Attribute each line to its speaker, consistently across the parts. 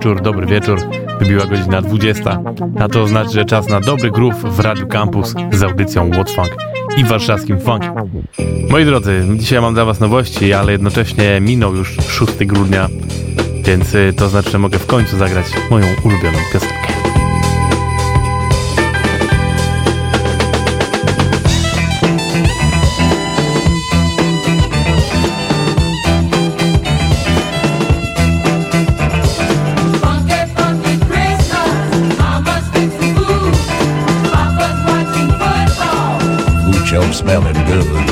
Speaker 1: Wieczór, dobry wieczór. Wybiła godzina 20, a to znaczy, że czas na dobry groove w Radio Campus z audycją What Funk i warszawskim funk. Moi drodzy, dzisiaj mam dla was nowości, ale jednocześnie minął już 6 grudnia, więc y, to znaczy, że mogę w końcu zagrać moją ulubioną piosenkę.
Speaker 2: Smelling good.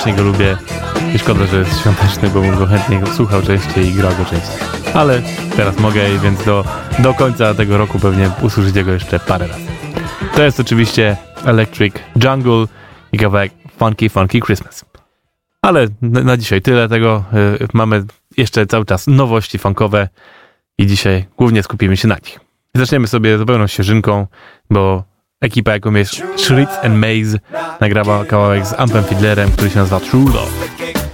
Speaker 1: Strasznie go lubię i szkoda, że jest świąteczny, bo bym go chętnie słuchał częściej i grał go częściej. Ale teraz mogę, więc do, do końca tego roku pewnie usłyszycie go jeszcze parę razy. To jest oczywiście Electric Jungle i kawałek Funky Funky Christmas. Ale na, na dzisiaj tyle tego. Y, mamy jeszcze cały czas nowości funkowe i dzisiaj głównie skupimy się na nich. Zaczniemy sobie zupełną świeżynką, bo ekipa jaką jest Shritz and Maze nagrała kawałek z Ampem Fiddlerem, który się nazywa True Love.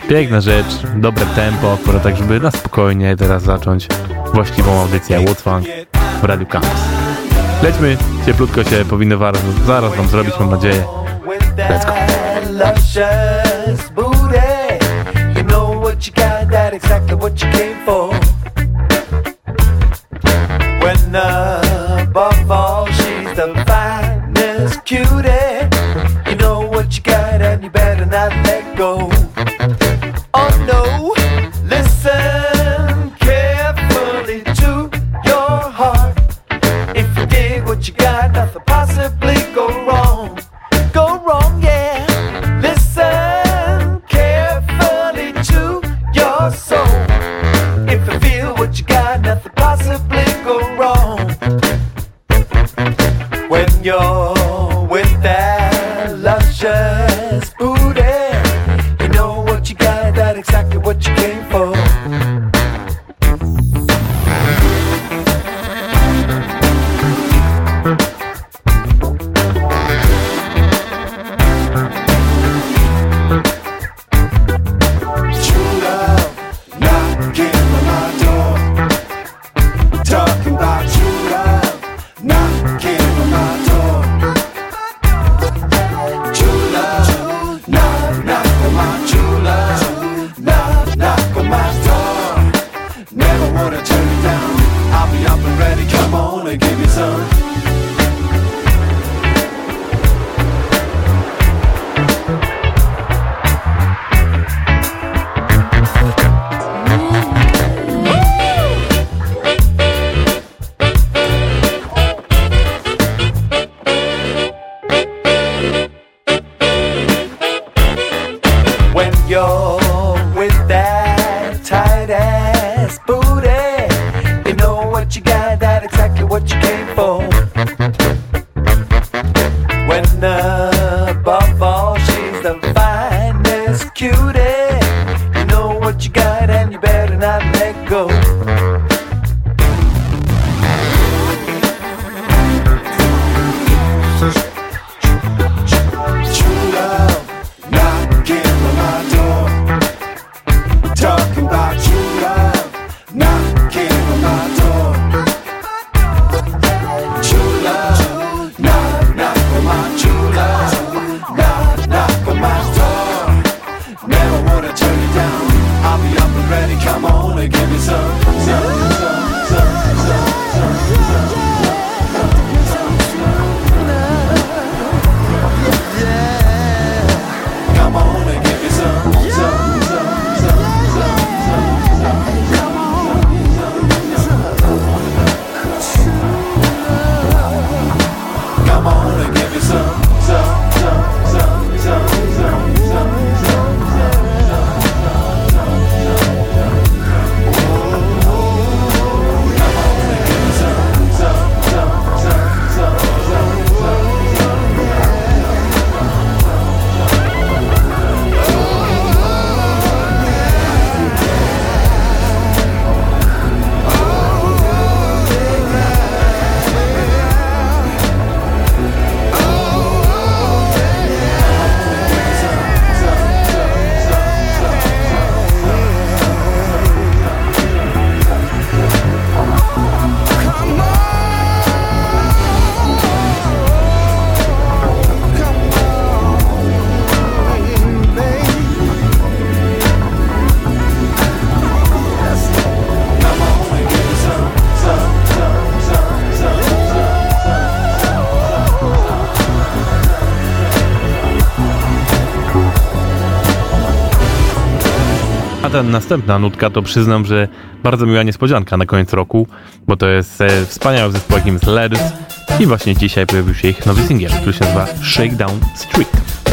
Speaker 1: Piękna rzecz, dobre tempo, akurat tak, żeby na spokojnie teraz zacząć właściwą audycję Funk w Radiu Campus. Lećmy, cieplutko się powinno zaraz, zaraz wam zrobić, mam nadzieję. Let's go.
Speaker 3: Cutie. You know what you got, and you better not let go. Oh no, listen carefully to your heart. If you dig what you got, nothing possibly
Speaker 1: water. następna nutka to przyznam, że bardzo miła niespodzianka na koniec roku, bo to jest e, wspaniały zespół jakim jest Leders i właśnie dzisiaj pojawił się ich nowy singiel, który się nazywa Shakedown Street.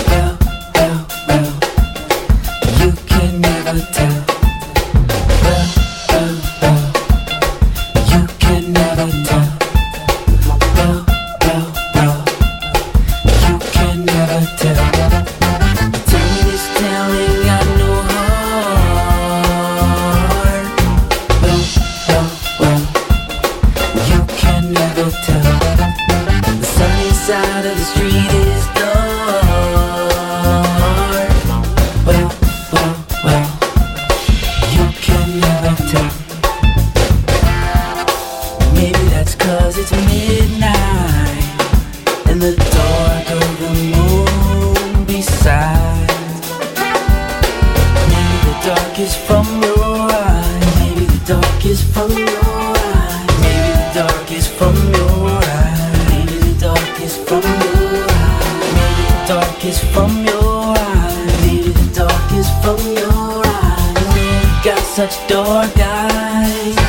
Speaker 4: from your eyes. Even the darkest from your eyes. You Got such dark eyes.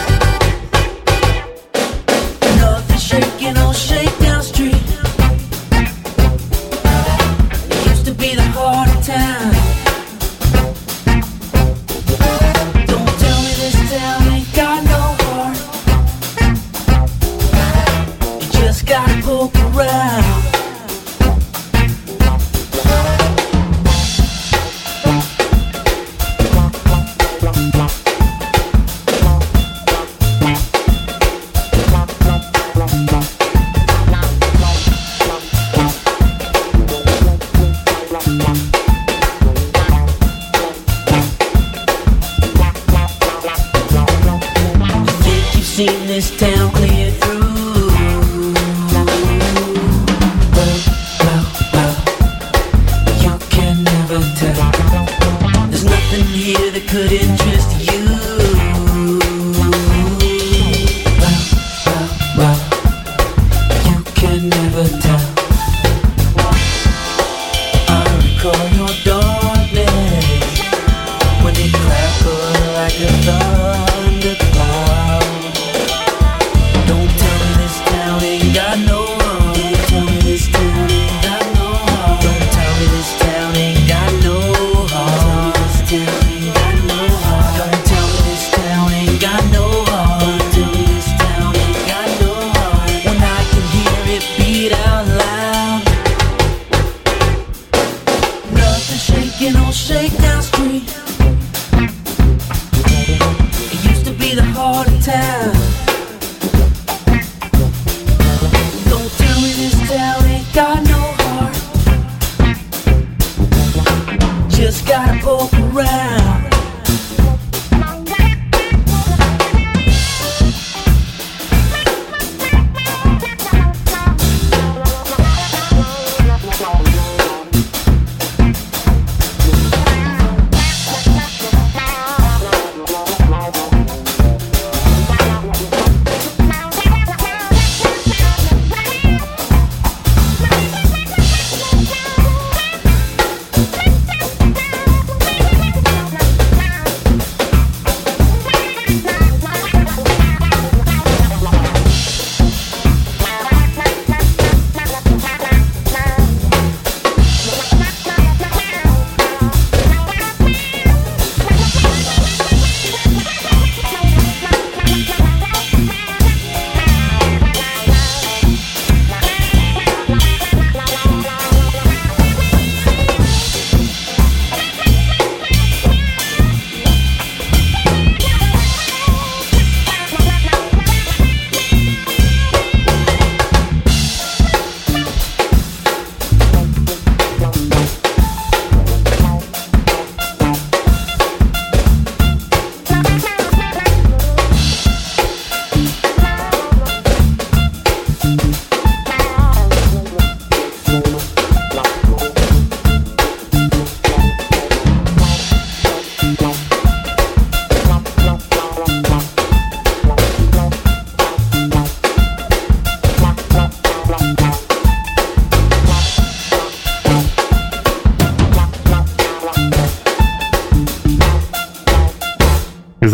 Speaker 4: all the time.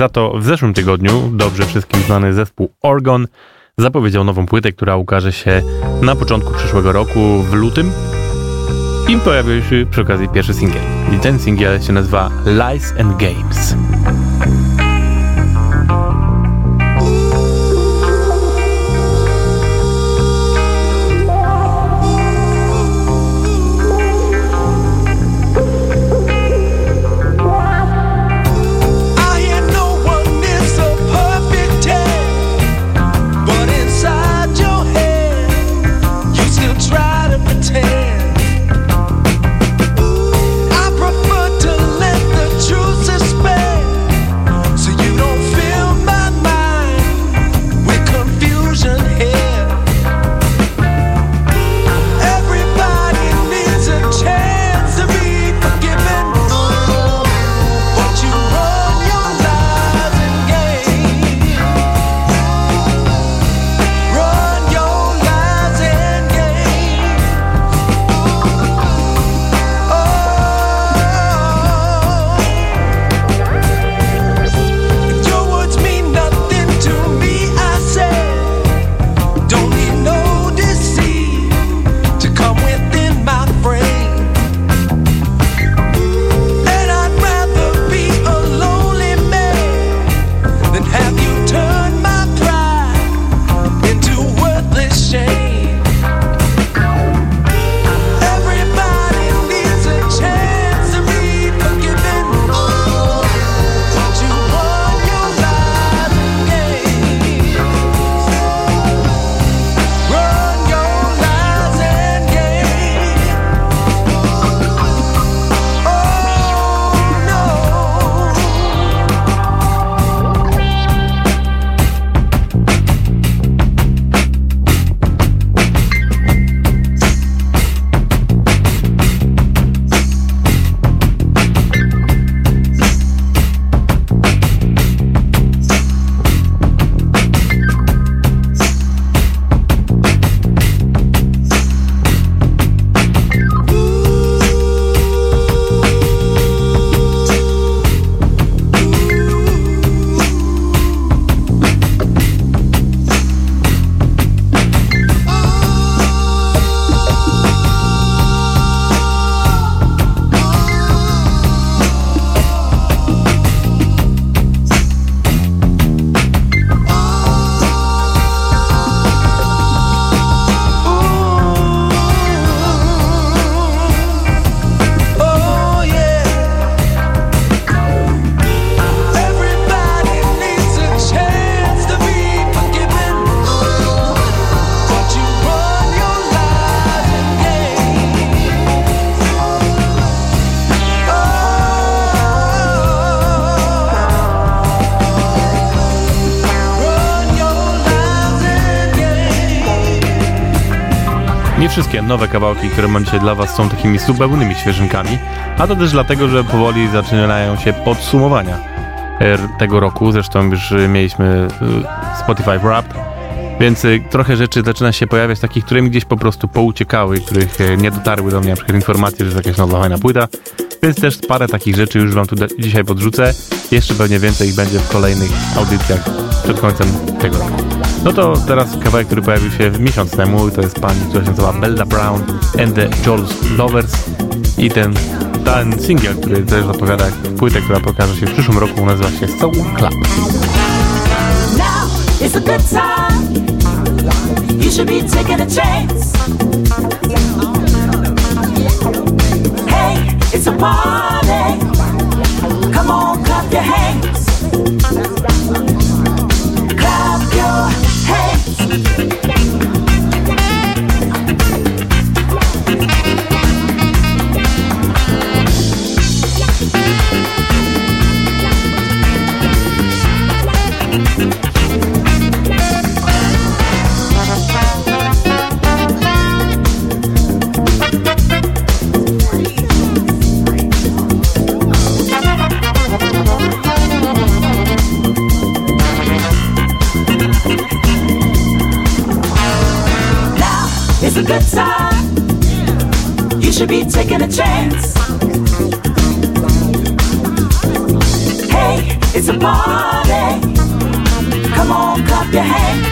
Speaker 3: Za to w zeszłym tygodniu dobrze wszystkim znany zespół Orgon zapowiedział nową płytę, która ukaże się na początku przyszłego roku w lutym. I pojawił się przy okazji pierwszy singiel. I ten singiel się nazywa Lies and Games. Wszystkie nowe kawałki, które mam dzisiaj dla Was są takimi zupełnymi świeżynkami, a to też dlatego, że powoli zaczynają się podsumowania e, tego roku. Zresztą już e, mieliśmy e, Spotify Wrapped, więc trochę rzeczy zaczyna się pojawiać takich, które mi gdzieś po prostu pouciekały, których nie dotarły do mnie na przykład informacje, że jest jakaś nowa fajna płyta. Więc też parę takich rzeczy już Wam tu dzisiaj podrzucę. Jeszcze pewnie więcej ich będzie w kolejnych audycjach przed końcem tego roku. No to teraz kawałek, który pojawił się miesiąc temu, to jest pani, która się nazywa Bella Brown and the Joel's Lovers i ten, ten singiel, który też zapowiada płytę, która pokaże się w przyszłym roku, nazywa się Soul Club.
Speaker 5: Is a good time. You should be taking a chance. Hey, it's a party. Come on, hands. good time. You should be taking a chance. Hey, it's a party. Come on, clap your hands.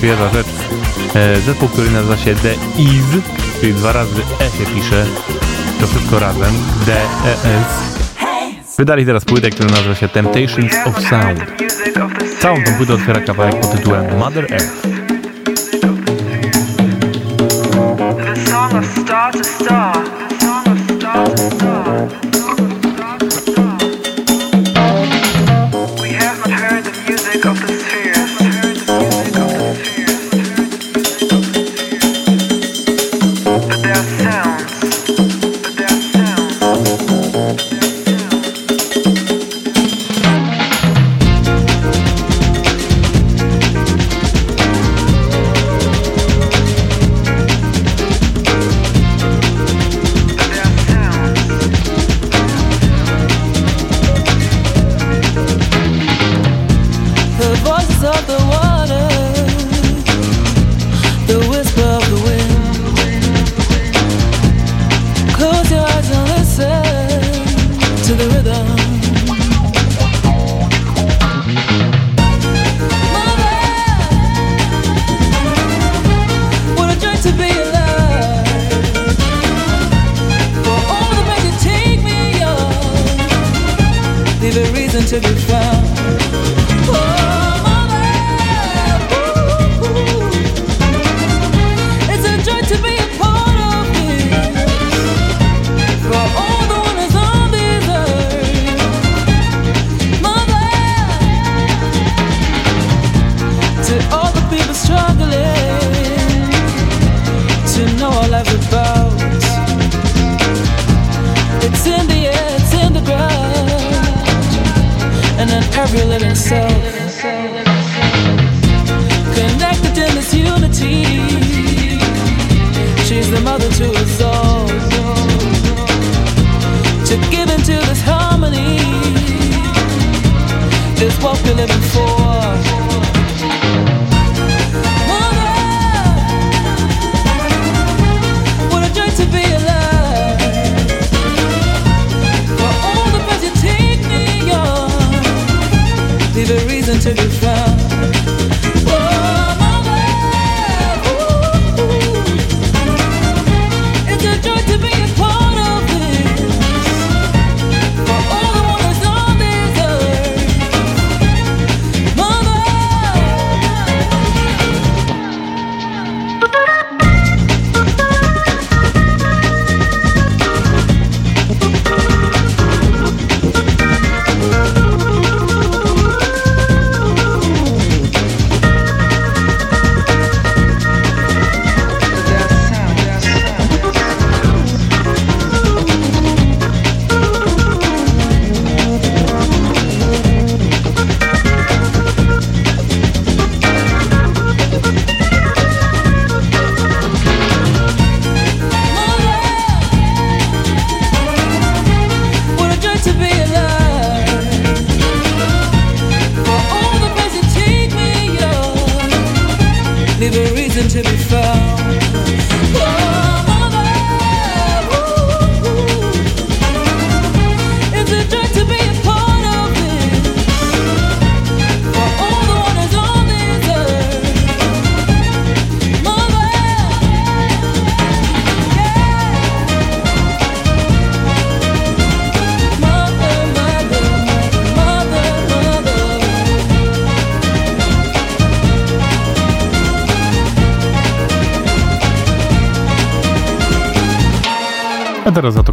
Speaker 1: świeża rzecz. E, zespół, który nazywa się The Is, czyli dwa razy E się pisze, to wszystko razem, The
Speaker 5: ES.
Speaker 1: Wydali teraz płytę, która nazywa się Temptations of Sound. Całą tą płytę otwiera kawałek pod tytułem Mother Earth.
Speaker 6: The song of star to star.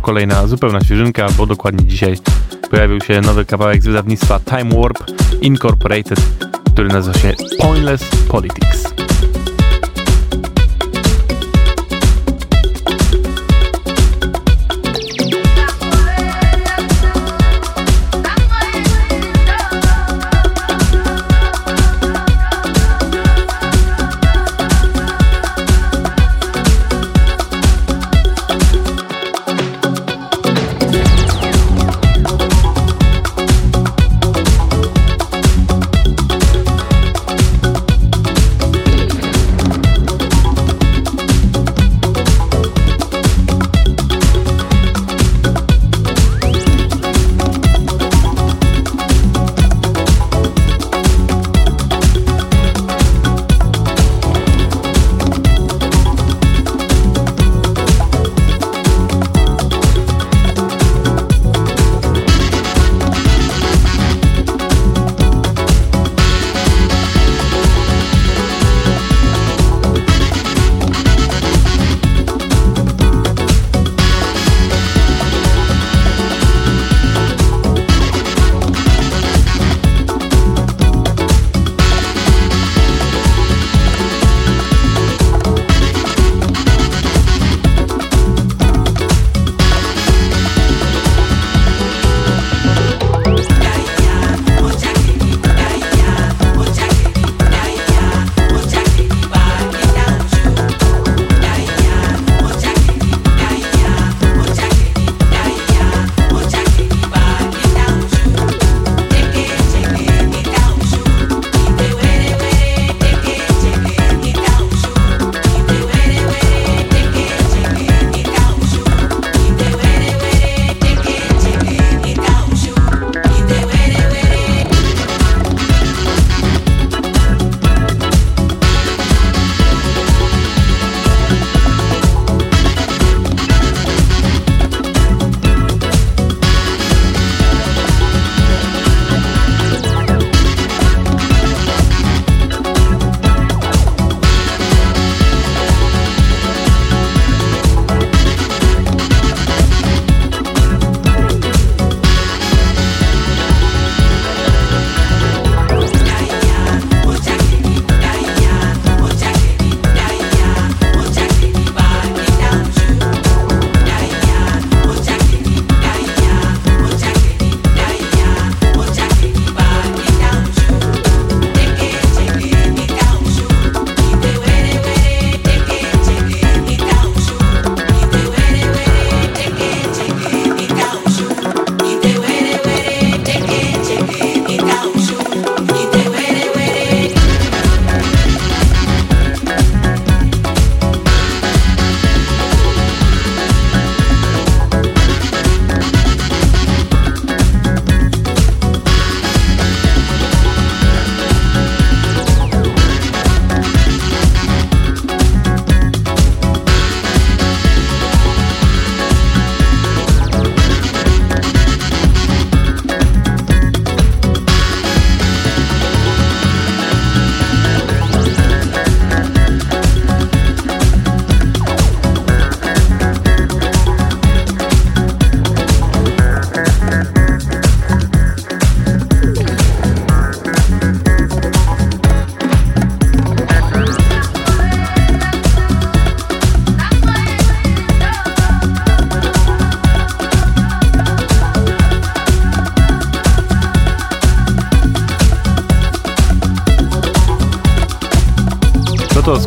Speaker 1: Kolejna zupełna świeżynka, bo dokładnie dzisiaj pojawił się nowy kawałek z wydawnictwa Time Warp Incorporated, który nazywa się Pointless Politics.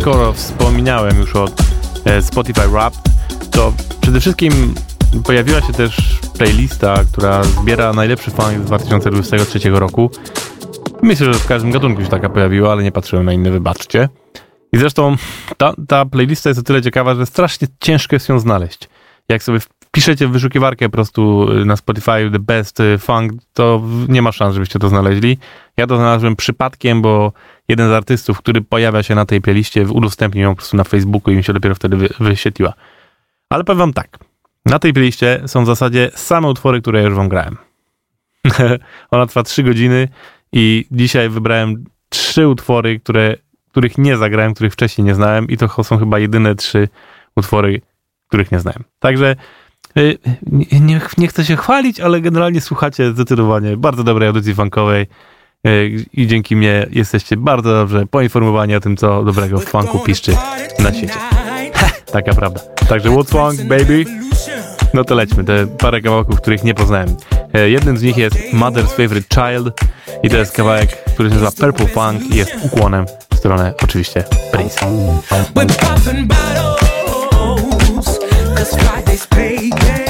Speaker 1: Skoro wspominałem już o e, Spotify Rap, to przede wszystkim pojawiła się też playlista, która zbiera najlepszy funk z 2023 roku. Myślę, że w każdym gatunku się taka pojawiła, ale nie patrzyłem na inne, wybaczcie. I zresztą ta, ta playlista jest o tyle ciekawa, że strasznie ciężko jest ją znaleźć. Jak sobie wpiszecie w wyszukiwarkę po prostu na Spotify The Best Funk, to nie ma szans, żebyście to znaleźli. Ja to znalazłem przypadkiem, bo jeden z artystów, który pojawia się na tej playliście, udostępnił ją po prostu na Facebooku i mi się dopiero wtedy wy, wyświetliła. Ale powiem wam tak. Na tej playliście są w zasadzie same utwory, które ja już wam grałem. Ona trwa 3 godziny i dzisiaj wybrałem trzy utwory, które, których nie zagrałem, których wcześniej nie znałem i to są chyba jedyne trzy utwory, których nie znałem. Także
Speaker 7: Y, nie, nie chcę się chwalić, ale generalnie słuchacie zdecydowanie bardzo dobrej audycji funkowej y, i dzięki mnie jesteście bardzo dobrze poinformowani o tym, co dobrego w funku piszczy na świecie. Taka prawda. Także What's Funk, baby? No to lećmy, te parę kawałków, których nie poznałem. Y, jednym z nich jest Mother's Favorite Child i to jest kawałek, który się nazywa Purple Funk i jest ukłonem w stronę oczywiście Prince'a.
Speaker 8: let's try this
Speaker 7: baby.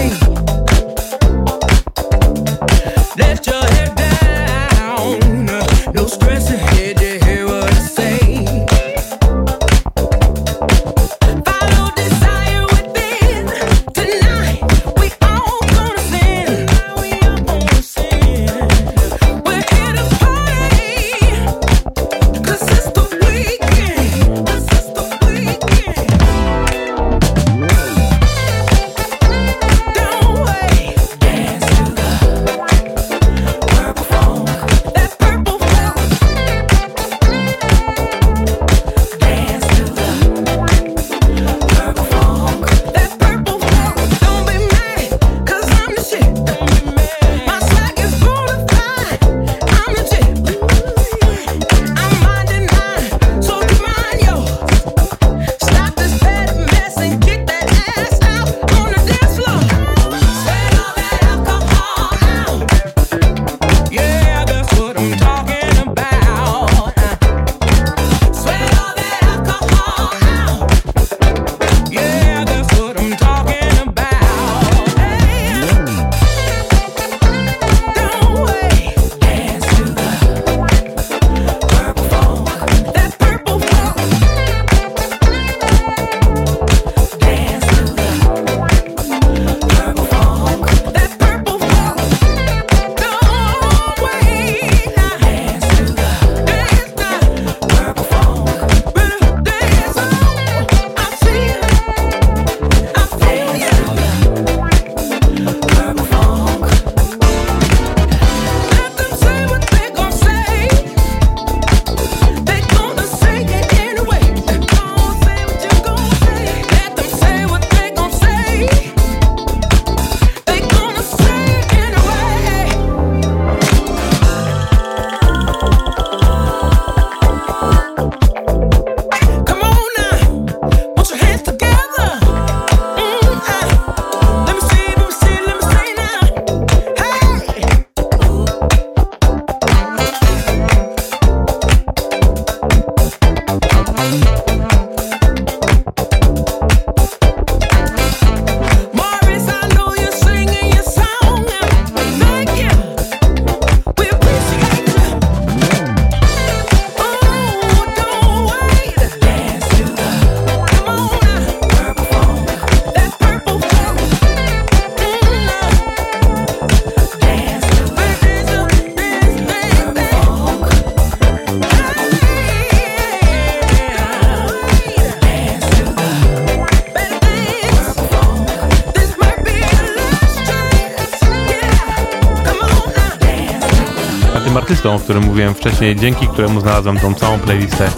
Speaker 7: mówiłem wcześniej, dzięki któremu znalazłem tą całą playlistę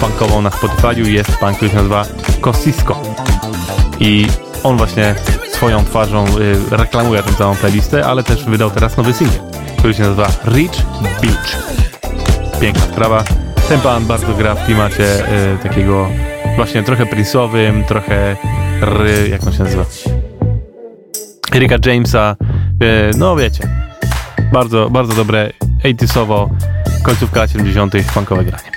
Speaker 7: punkową na Spotify'u. Jest pan, który się nazywa Kosisko. I on właśnie swoją twarzą y, reklamuje tę całą playlistę, ale też wydał teraz nowy singiel, który się nazywa Rich Beach. Piękna sprawa. Ten pan bardzo gra w klimacie y, takiego właśnie trochę Prince'owym, trochę ry, jak on się nazywa? Erika Jamesa. Y, no wiecie, bardzo, bardzo dobre 80sowo końcówka 70. funkowe granie.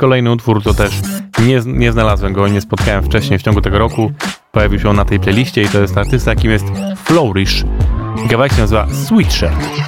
Speaker 9: kolejny utwór to też nie, nie znalazłem go, nie spotkałem wcześniej w ciągu tego roku. Pojawił się on na tej playliście i to jest artysta, jakim jest Flourish. Kawałek się nazywa Sweatshirt.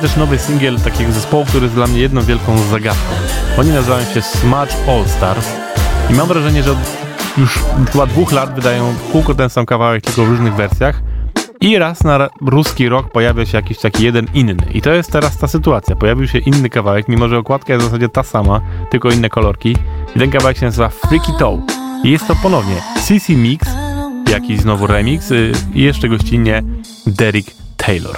Speaker 1: Też nowy singiel takiego zespołu, który jest dla mnie jedną wielką zagadką. Oni nazywają się Smudge All Stars i mam wrażenie, że od już chyba dwóch lat wydają kółko ten sam kawałek, tylko w różnych wersjach. I raz na ruski rok pojawia się jakiś taki jeden inny. I to jest teraz ta sytuacja. Pojawił się inny kawałek, mimo że okładka jest w zasadzie ta sama, tylko inne kolorki. I ten kawałek się nazywa Freaky Toe. I jest to ponownie CC Mix, jakiś znowu remix y, i jeszcze gościnnie Derek Taylor.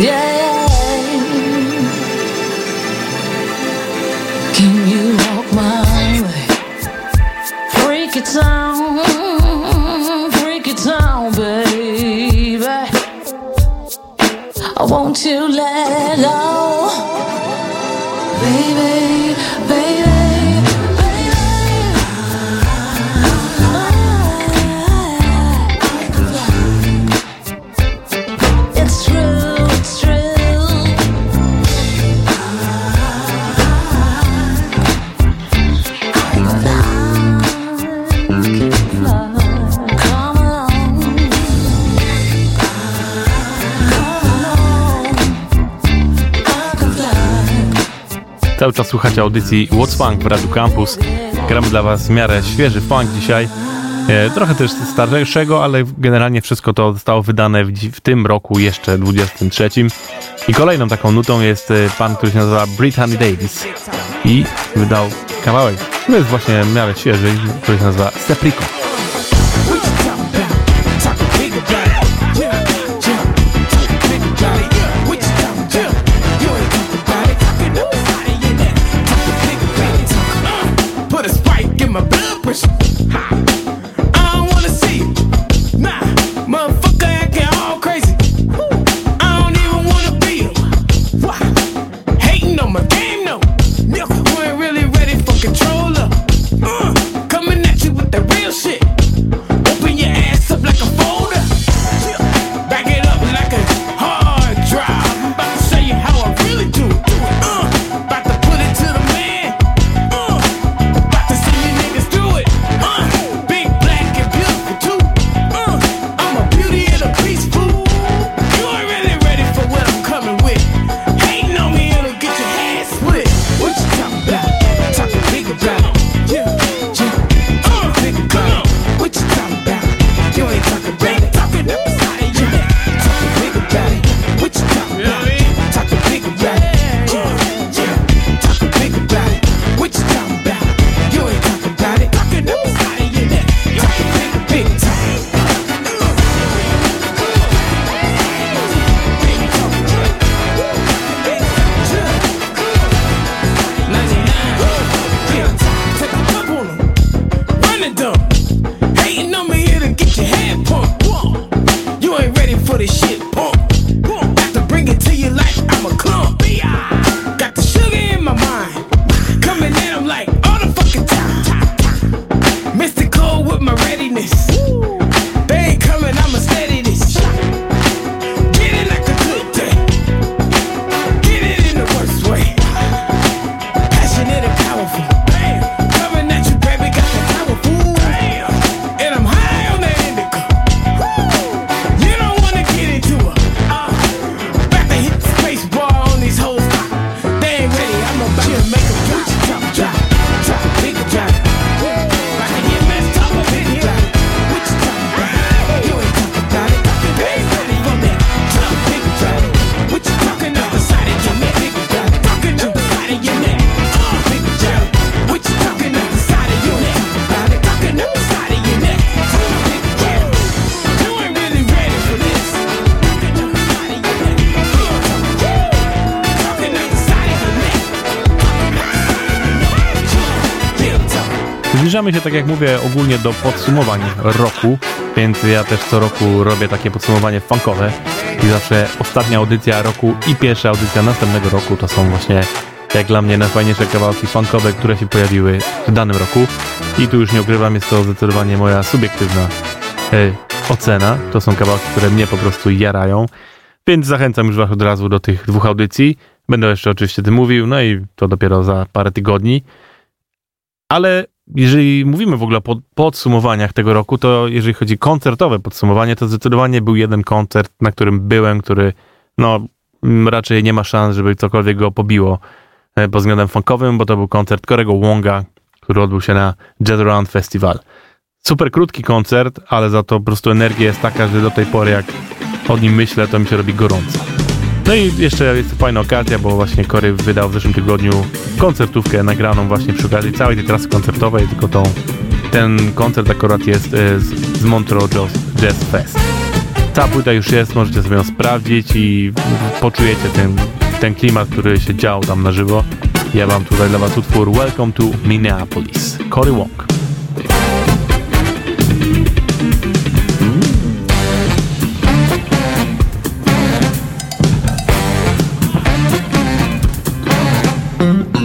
Speaker 6: Yeah. Can you walk my way? Freak it down, freak it down, baby. I want you let go,
Speaker 1: Cały czas słuchacie audycji What's Funk w Radiu Campus. Gramy dla Was w miarę świeży funk dzisiaj. E, trochę też starszego, ale generalnie wszystko to zostało wydane w, w tym roku, jeszcze 23. I kolejną taką nutą jest e, pan, który się nazywa Brittany Davis. I wydał kawałek, który jest właśnie w miarę świeży, który się nazywa Sepriko. Zbliżamy się, tak jak mówię, ogólnie do podsumowań roku, więc ja też co roku robię takie podsumowanie funkowe i zawsze ostatnia audycja roku i pierwsza audycja następnego roku to są właśnie jak dla mnie najfajniejsze kawałki funkowe, które się pojawiły w danym roku i tu już nie ukrywam, jest to zdecydowanie moja subiektywna e, ocena. To są kawałki, które mnie po prostu jarają, więc zachęcam już Was od razu do tych dwóch audycji. Będę jeszcze oczywiście tym mówił, no i to dopiero za parę tygodni. Ale jeżeli mówimy w ogóle o pod- podsumowaniach tego roku, to jeżeli chodzi o koncertowe podsumowanie, to zdecydowanie był jeden koncert, na którym byłem, który no raczej nie ma szans, żeby cokolwiek go pobiło e, pod względem funkowym, bo to był koncert Korego Wonga, który odbył się na Jazz Around Festival. Super krótki koncert, ale za to po prostu energia jest taka, że do tej pory jak o nim myślę, to mi się robi gorąco. No i jeszcze jest fajna okazja, bo właśnie Kory wydał w zeszłym tygodniu koncertówkę nagraną właśnie przy okazji całej tej trasy koncertowej, tylko tą, ten koncert akurat jest e, z, z Montreux Jazz, Jazz Fest. Ta płyta już jest, możecie sobie ją sprawdzić i poczujecie ten, ten klimat, który się działo tam na żywo. Ja mam tutaj dla was utwór Welcome to Minneapolis, Cory Wong. Mm-hmm.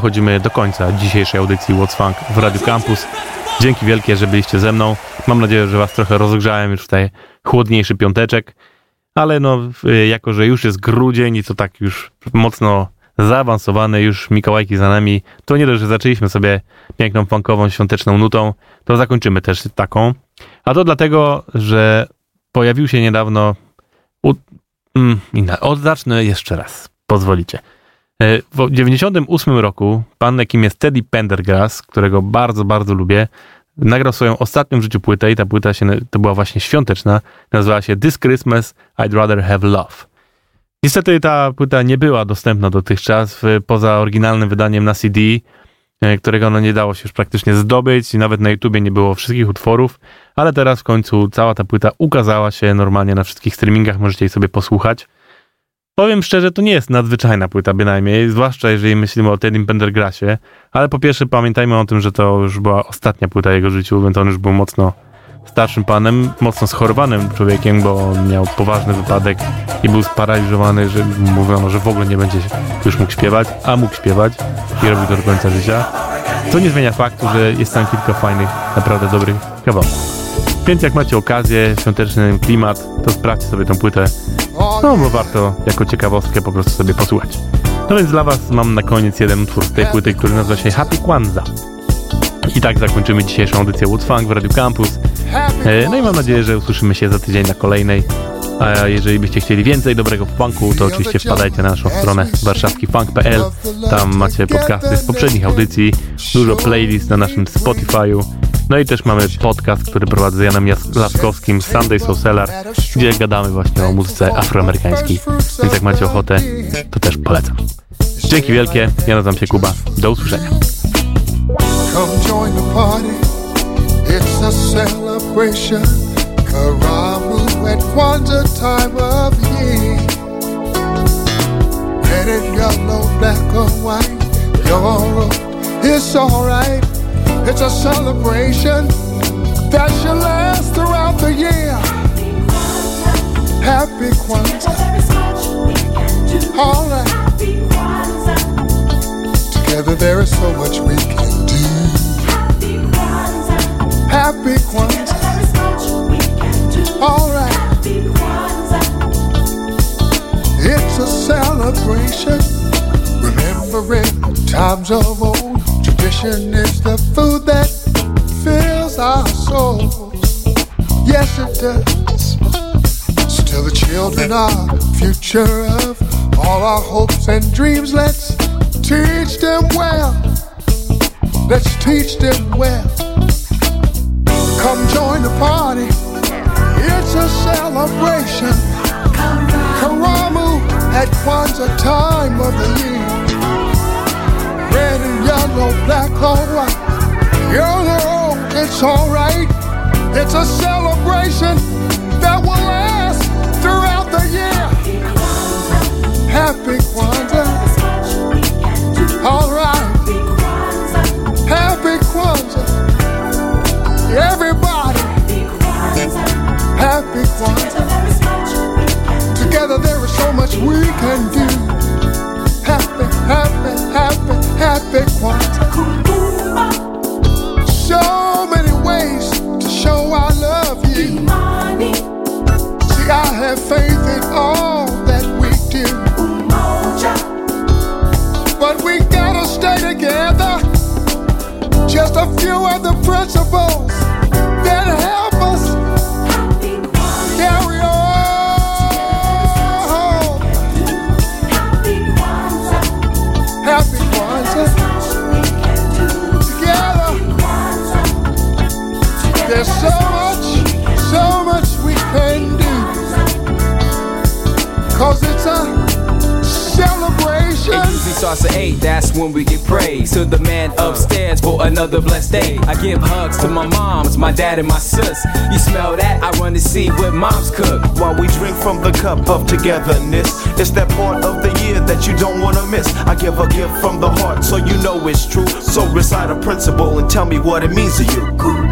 Speaker 1: Dochodzimy do końca dzisiejszej audycji What's Funk w Radio Campus. Dzięki wielkie, że byliście ze mną. Mam nadzieję, że was trochę rozgrzałem już w tej chłodniejszy piąteczek. Ale no, jako że już jest grudzień i to tak już mocno zaawansowany, już Mikołajki za nami, to nie dość, że zaczęliśmy sobie piękną funkową, świąteczną nutą, to zakończymy też taką. A to dlatego, że pojawił się niedawno... U... Mm, jeszcze raz, pozwolicie. E, W 98 roku pan, jakim jest Teddy Pendergrass, którego bardzo, bardzo lubię, nagrał swoją ostatnią w życiu płytę i ta płyta się, to była właśnie świąteczna, nazywała się This Christmas I'd Rather Have Love. Niestety ta płyta nie była dostępna dotychczas, poza oryginalnym wydaniem na CD, e, którego no nie dało się już praktycznie zdobyć i nawet na YouTubie nie było wszystkich utworów, ale teraz w końcu cała ta płyta ukazała się normalnie na wszystkich streamingach, możecie jej sobie posłuchać. Powiem szczerze, to nie jest nadzwyczajna płyta bynajmniej, zwłaszcza jeżeli myślimy o Teddym Pendergrassie, ale po pierwsze pamiętajmy o tym, że to już była ostatnia płyta jego życiu, więc on już był mocno starszym panem, mocno schorowanym człowiekiem, bo miał poważny wypadek i był sparaliżowany, że mówiono, że w ogóle nie będzie już mógł śpiewać, a mógł śpiewać i robił to do końca życia. To nie zmienia faktu, że jest tam kilka fajnych, naprawdę dobrych kawałków. Więc jak macie okazję, świąteczny klimat, to sprawdźcie sobie tą płytę. No, bo warto jako ciekawostkę po prostu sobie posłuchać. No więc dla Was mam na koniec jeden utwór z tej płyty, który nazywa się Happy Kwanzaa. I tak zakończymy dzisiejszą audycję What's Funk w Radio Campus. E, No i mam nadzieję, że usłyszymy się za tydzień na kolejnej. A jeżeli byście chcieli więcej dobrego funku, to oczywiście wpadajcie na naszą stronę warszawskifunk.pl. Tam macie podcasty z poprzednich audycji, dużo playlist na naszym Spotify'u. No i też mamy podcast, który prowadzę z Janem Laskowskim, Sunday Soul Cellar, gdzie gadamy właśnie o muzyce afroamerykańskiej. Więc jak macie ochotę, to też polecam. Dzięki wielkie, ja nazywam się Kuba. Do usłyszenia.
Speaker 10: Come join the party. It's a celebration. Karamu at Kwanzaa time of year. Red and yellow, black or white. Your it's alright. It's a celebration that shall last throughout the year. Happy Kwanzaa. Alright. Happy Kwanzaa. Together there is so much we can do. Happy Kwanzaa. Alright. Happy Kwanzaa. It's a celebration. Remembering times of old. Tradition is the food that fills our souls. Yes, it does. Still, the children are future of all our hopes and dreams. Let's teach them well. Let's teach them well. Come join the party. It's a celebration. Karamu at Kwanzaa time of the year. And yellow, black or white. Young or old, it's alright. It's a celebration that will last throughout the year. Happy Kwanzaa. Alright. Happy Kwanzaa. Everybody. Happy Kwanzaa. Together there is so much we can do. Happy, happy, happy, happy Kwanzaa. So many ways to show I love you. See, I have faith in all that we do. But we gotta stay together. Just a few of the principles that
Speaker 11: starts at 8, that's when we get praise. To the man upstairs for another blessed day. I give hugs to my moms, my dad, and my sis. You smell that? I run to see what moms cook.
Speaker 12: While we drink from the cup of togetherness, it's that part of the year that you don't wanna miss. I give a gift from the heart, so you know it's true. So recite a principle and tell me what it means to you.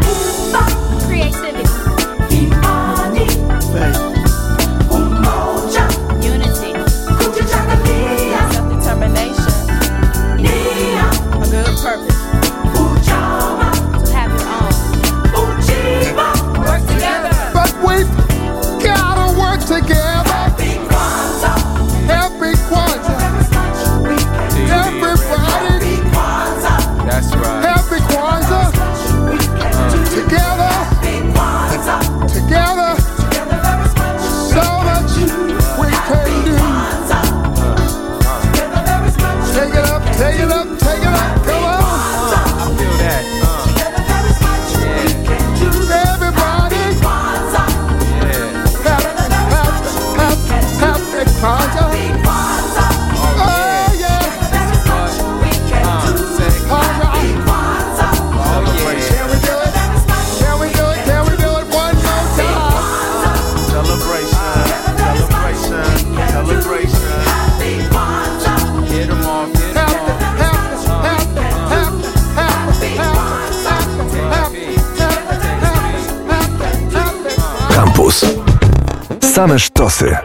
Speaker 13: Campus. Same sztosy.